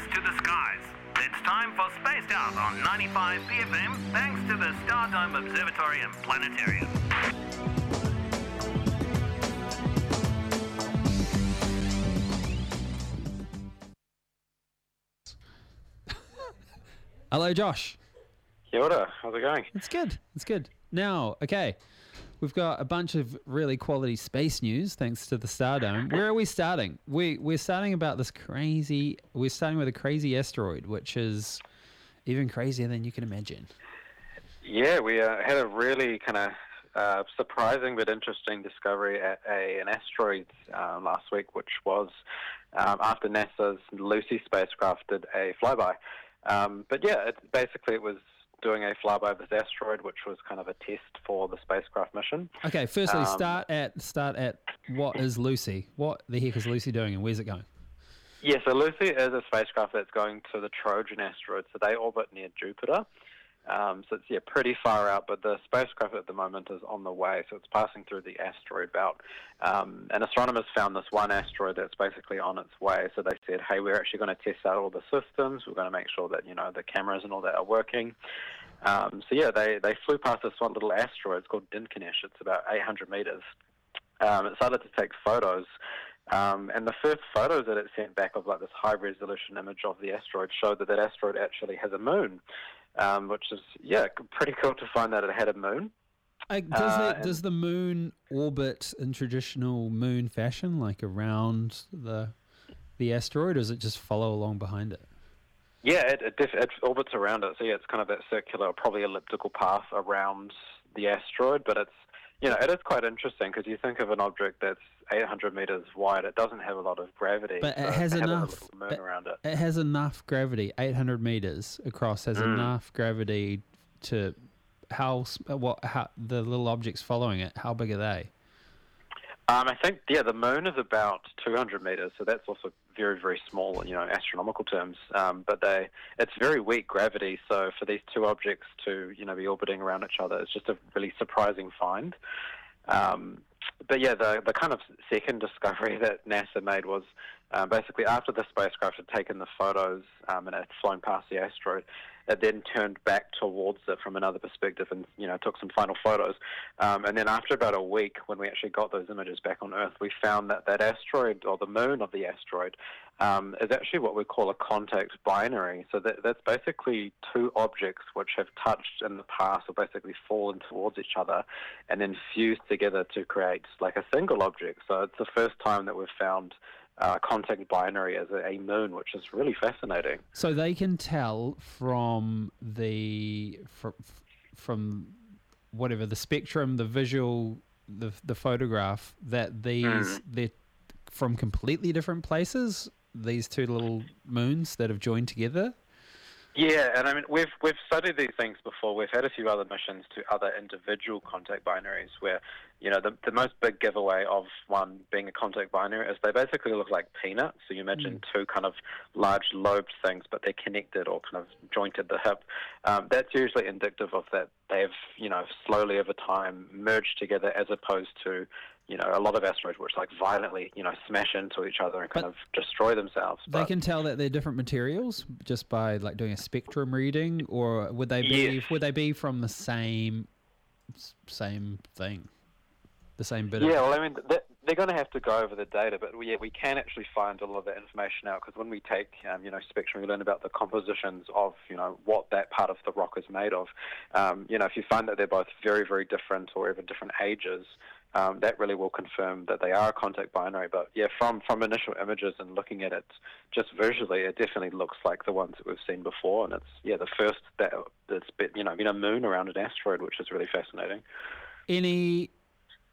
Thanks to the skies. It's time for Spaced Out on 95 BFM, thanks to the Stardome Observatory and Planetarium. Hello, Josh. Kia ora. How's it going? It's good. It's good. Now, okay, we've got a bunch of really quality space news thanks to the Stardome. Where are we starting? We we're starting about this crazy. We're starting with a crazy asteroid, which is even crazier than you can imagine. Yeah, we uh, had a really kind of uh, surprising but interesting discovery at a, an asteroid um, last week, which was um, after NASA's Lucy spacecraft did a flyby. Um, but yeah, it, basically it was doing a flyby of this asteroid, which was kind of a test for the spacecraft mission. Okay, firstly, Um, start at start at what is Lucy? What the heck is Lucy doing, and where's it going? Yeah, so Lucy is a spacecraft that's going to the Trojan asteroid. So they orbit near Jupiter. Um, so it's yeah pretty far out, but the spacecraft at the moment is on the way, so it's passing through the asteroid belt. Um, and astronomers found this one asteroid that's basically on its way. So they said, hey, we're actually going to test out all the systems. We're going to make sure that you know the cameras and all that are working. Um, so yeah, they they flew past this one little asteroid. It's called Dinkinesh. It's about 800 meters. Um, it started to take photos. Um, and the first photos that it sent back of like this high resolution image of the asteroid showed that that asteroid actually has a moon, um, which is yeah pretty cool to find that it had a moon. Uh, does, Uh, the, does the moon orbit in traditional moon fashion, like around the the asteroid, or does it just follow along behind it? Yeah, it it, it orbits around it, so yeah, it's kind of that circular, probably elliptical path around the asteroid. But it's you know it is quite interesting because you think of an object that's 800 meters wide, it doesn't have a lot of gravity, But it has a enough- moon it- around it. It has enough gravity, 800 meters across, has Mm. enough gravity to how what how the little objects following it. How big are they? Um, I think yeah, the moon is about 200 meters, so that's also very very small, you know, astronomical terms. Um, but they, it's very weak gravity, so for these two objects to you know be orbiting around each other, it's just a really surprising find. Um, but yeah, the the kind of second discovery that NASA made was um, basically after the spacecraft had taken the photos um, and had flown past the asteroid, then turned back towards it from another perspective and you know took some final photos. Um, and then after about a week, when we actually got those images back on Earth, we found that that asteroid or the moon of the asteroid um, is actually what we call a contact binary. So that, that's basically two objects which have touched in the past or basically fallen towards each other and then fused together to create like a single object. So it's the first time that we've found uh, contact binary as a, a moon, which is really fascinating. So they can tell from the from, from whatever the spectrum, the visual, the the photograph that these Mm. they're from completely different places. These two little moons that have joined together. Yeah, and I mean we've we've studied these things before. We've had a few other missions to other individual contact binaries where, you know, the the most big giveaway of one being a contact binary is they basically look like peanuts. So you imagine two kind of large lobed things, but they're connected or kind of jointed the hip. Um, that's usually indicative of that they've, you know, slowly over time merged together as opposed to, you know, a lot of asteroids which like violently, you know, smash into each other and kind But of destroy themselves. They But- can tell that they're different materials just by like doing a spectrum reading, or would they be Yes. would they be from the same same thing, the same bit? Yeah, of, well, I mean, th- they're going to have to go over the data, but we, yeah, we can actually find a lot of that information out because when we take, um, you know, spectrum, we learn about the compositions of, you know, what that part of the rock is made of. Um, you know, if you find that they're both very, very different or even different ages, um, that really will confirm that they are a contact binary. But yeah, from from initial images and looking at it just visually, it definitely looks like the ones that we've seen before, and it's yeah the first that that's been, you know been a moon around an asteroid, which is really fascinating. Any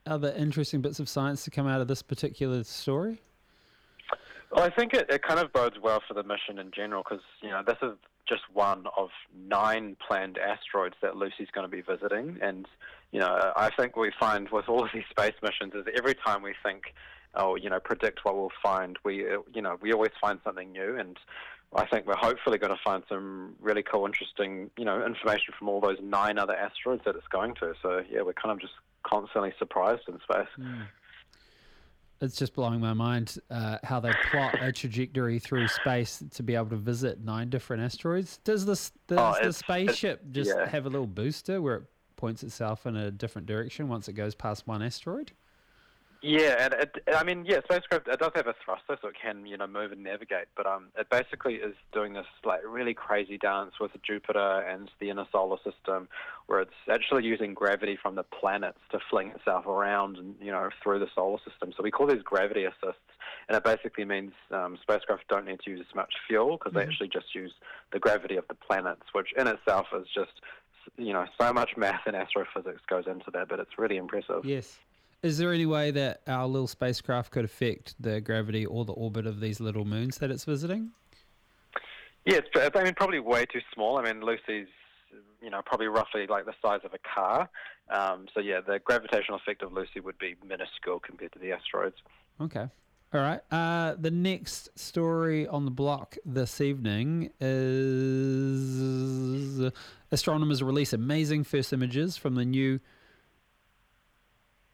other interesting bits of science to come out of this particular story? Well, I think it, it kind of bodes well for the mission in general because, you know, this is just one of nine planned asteroids that Lucy's going to be visiting. And, you know, I think we find with all of these space missions is every time we think, oh, you know, predict what we'll find, we, uh, you know, we always find something new. And I think we're hopefully going to find some really cool, interesting, you know, information from all those nine other asteroids that it's going to. So, yeah, we're kind of just constantly surprised in space. it's just blowing my mind uh, how they plot a trajectory through space to be able to visit nine different asteroids. Does this does Oh, the spaceship just yeah. have a little booster where it points itself in a different direction once it goes past one asteroid? Yeah, and it, I mean, yeah, spacecraft it does have a thruster, so it can you know move and navigate. But um, it basically is doing this like really crazy dance with Jupiter and the inner solar system, where it's actually using gravity from the planets to fling itself around and you know through the solar system. So we call these gravity assists, and it basically means um, spacecraft don't need to use as much fuel because they actually just use the gravity of the planets, which in itself is just you know so much math and astrophysics goes into that, but it's really impressive. Yes. Is there any way that our little spacecraft could affect the gravity or the orbit of these little moons that it's visiting? Yeah, it's, I mean, probably way too small. I mean, Lucy's, you know, probably roughly like the size of a car. Um, so yeah, the gravitational effect of Lucy would be minuscule compared to the asteroids. Okay. All right. Uh, the next story on the block this evening is astronomers release amazing first images from the new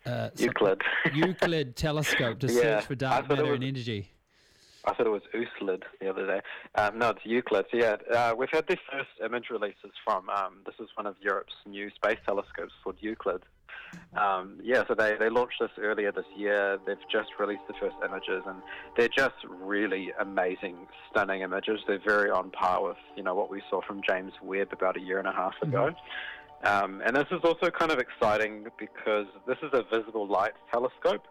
uh, Euclid. Euclid telescope to Yeah, search for dark matter and energy. I thought it was Euclid the other day. Um, no, it's Euclid. So yeah, uh, we've had the first image releases from. Um, this is one of Europe's new space telescopes called Euclid. Um, yeah, so they, they launched this earlier this year. They've just released the first images, and they're just really amazing, stunning images. They're very on par with you know what we saw from James Webb about a year and a half ago. Um, and this is also kind of exciting because this is a visible light telescope,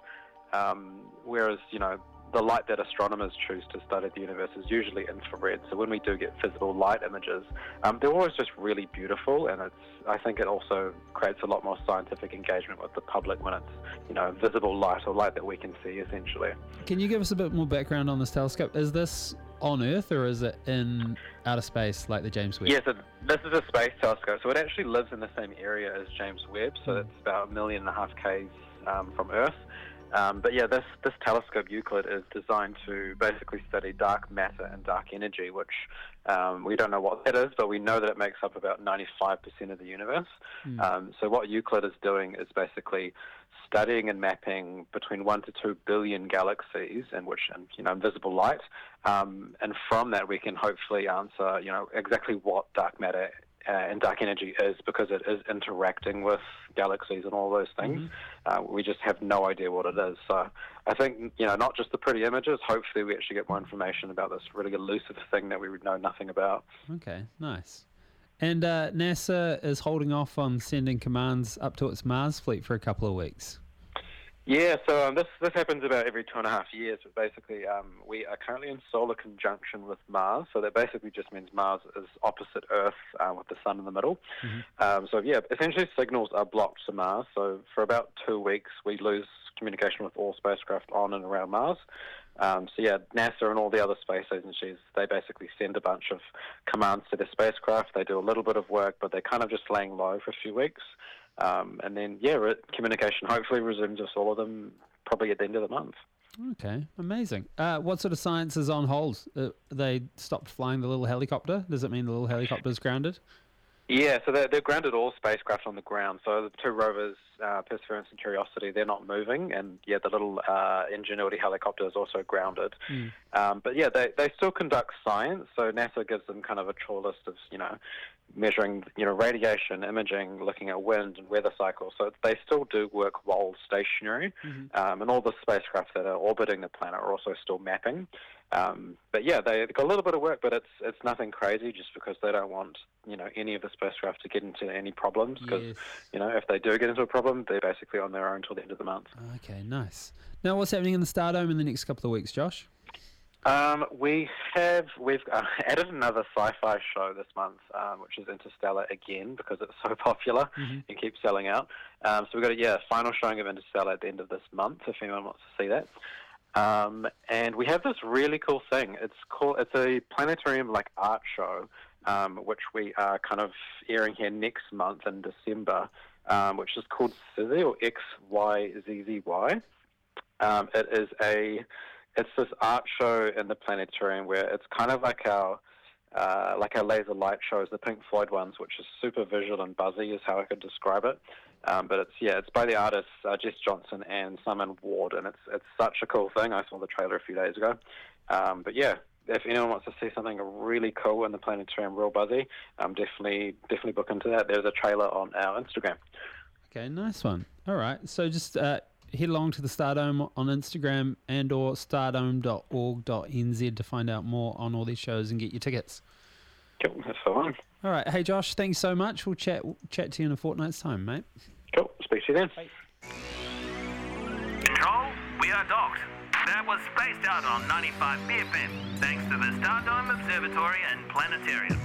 um, whereas you know the light that astronomers choose to study the universe is usually infrared. So when we do get visible light images, um, they're always just really beautiful, and it's I think it also creates a lot more scientific engagement with the public when it's you know visible light or light that we can see essentially. Can you give us a bit more background on this telescope? Is this on Earth or is it in outer space like the James Webb? Yes, yeah, so this is a space telescope. So it actually lives in the same area as James Webb. So it's about a million and a half k's um, from Earth. Um, but yeah, this this telescope Euclid is designed to basically study dark matter and dark energy, which um, we don't know what that is, but we know that it makes up about 95% of the universe. Um, so what Euclid is doing is basically studying and mapping between one to two billion galaxies, in which you know invisible light, um, and from that we can hopefully answer you know exactly what dark matter uh, and dark energy is because it is interacting with galaxies and all those things. Uh, we just have no idea what it is. So I think you know not just the pretty images. Hopefully we actually get more information about this really elusive thing that we would know nothing about. Okay, nice. And uh, NASA is holding off on sending commands up to its Mars fleet for a couple of weeks. Yeah, so um, this this happens about every two and a half years. But basically, um, we are currently in solar conjunction with Mars, so that basically just means Mars is opposite Earth uh, with the sun in the middle. Um, so yeah, essentially signals are blocked to Mars. So for about two weeks, we lose communication with all spacecraft on and around Mars. Um, so yeah, NASA and all the other space agencies, they basically send a bunch of commands to the spacecraft. They do a little bit of work, but they're kind of just laying low for a few weeks. Um, and then, yeah, communication hopefully resumes with all of them probably at the end of the month. Okay, amazing. Uh, what sort of science is on hold? Uh, they stopped flying the little helicopter. Does it mean the little helicopter is grounded? Yeah, so they're, they're grounded all spacecraft on the ground. So the two rovers, uh, Perseverance and Curiosity, they're not moving, and yeah, the little uh, Ingenuity helicopter is also grounded. Um, but yeah, they, they still conduct science. So NASA gives them kind of a chore list of you know measuring you know radiation, imaging, looking at wind and weather cycles. So they still do work while stationary, um, and all the spacecraft that are orbiting the planet are also still mapping. Um, but yeah, they, they've got a little bit of work, but it's it's nothing crazy, just because they don't want you know any of the spacecraft to get into any problems. Because Yes. you know if they do get into a problem, they're basically on their own until the end of the month. Okay, nice. Now, what's happening in the Stardome in the next couple of weeks, Josh? Um, we have we've uh, added another sci-fi show this month, um, which is Interstellar again because it's so popular and keeps selling out. Um, so we've got a yeah final showing of Interstellar at the end of this month. If anyone wants to see that, um, and we have this really cool thing. It's called it's a planetarium like art show, um, which we are kind of airing here next month in December, um, which is called Sizzy or X Y Z Z Y. Um, it is a it's this art show in the planetarium where it's kind of like our uh, like our laser light shows, the Pink Floyd ones, which is super visual and buzzy, is how I could describe it. Um, but it's yeah, it's by the artists uh, Jess Johnson and Simon Ward, and it's it's such a cool thing. I saw the trailer a few days ago. Um, but yeah, if anyone wants to see something really cool in the planetarium, real buzzy, um, definitely definitely book into that. There's a trailer on our Instagram. Okay, nice one. All right, so just uh, head along to the Stardome on Instagram and or stardome.org.nz to find out more on all these shows and get your tickets. Cool, that's the one. All right, hey Josh, thanks so much. We'll chat chat to you in a fortnight's time, mate. Cool, speak to you then. Control, we are docked. That was spaced out on 95 BFM, thanks to the Stardome Observatory and Planetarium.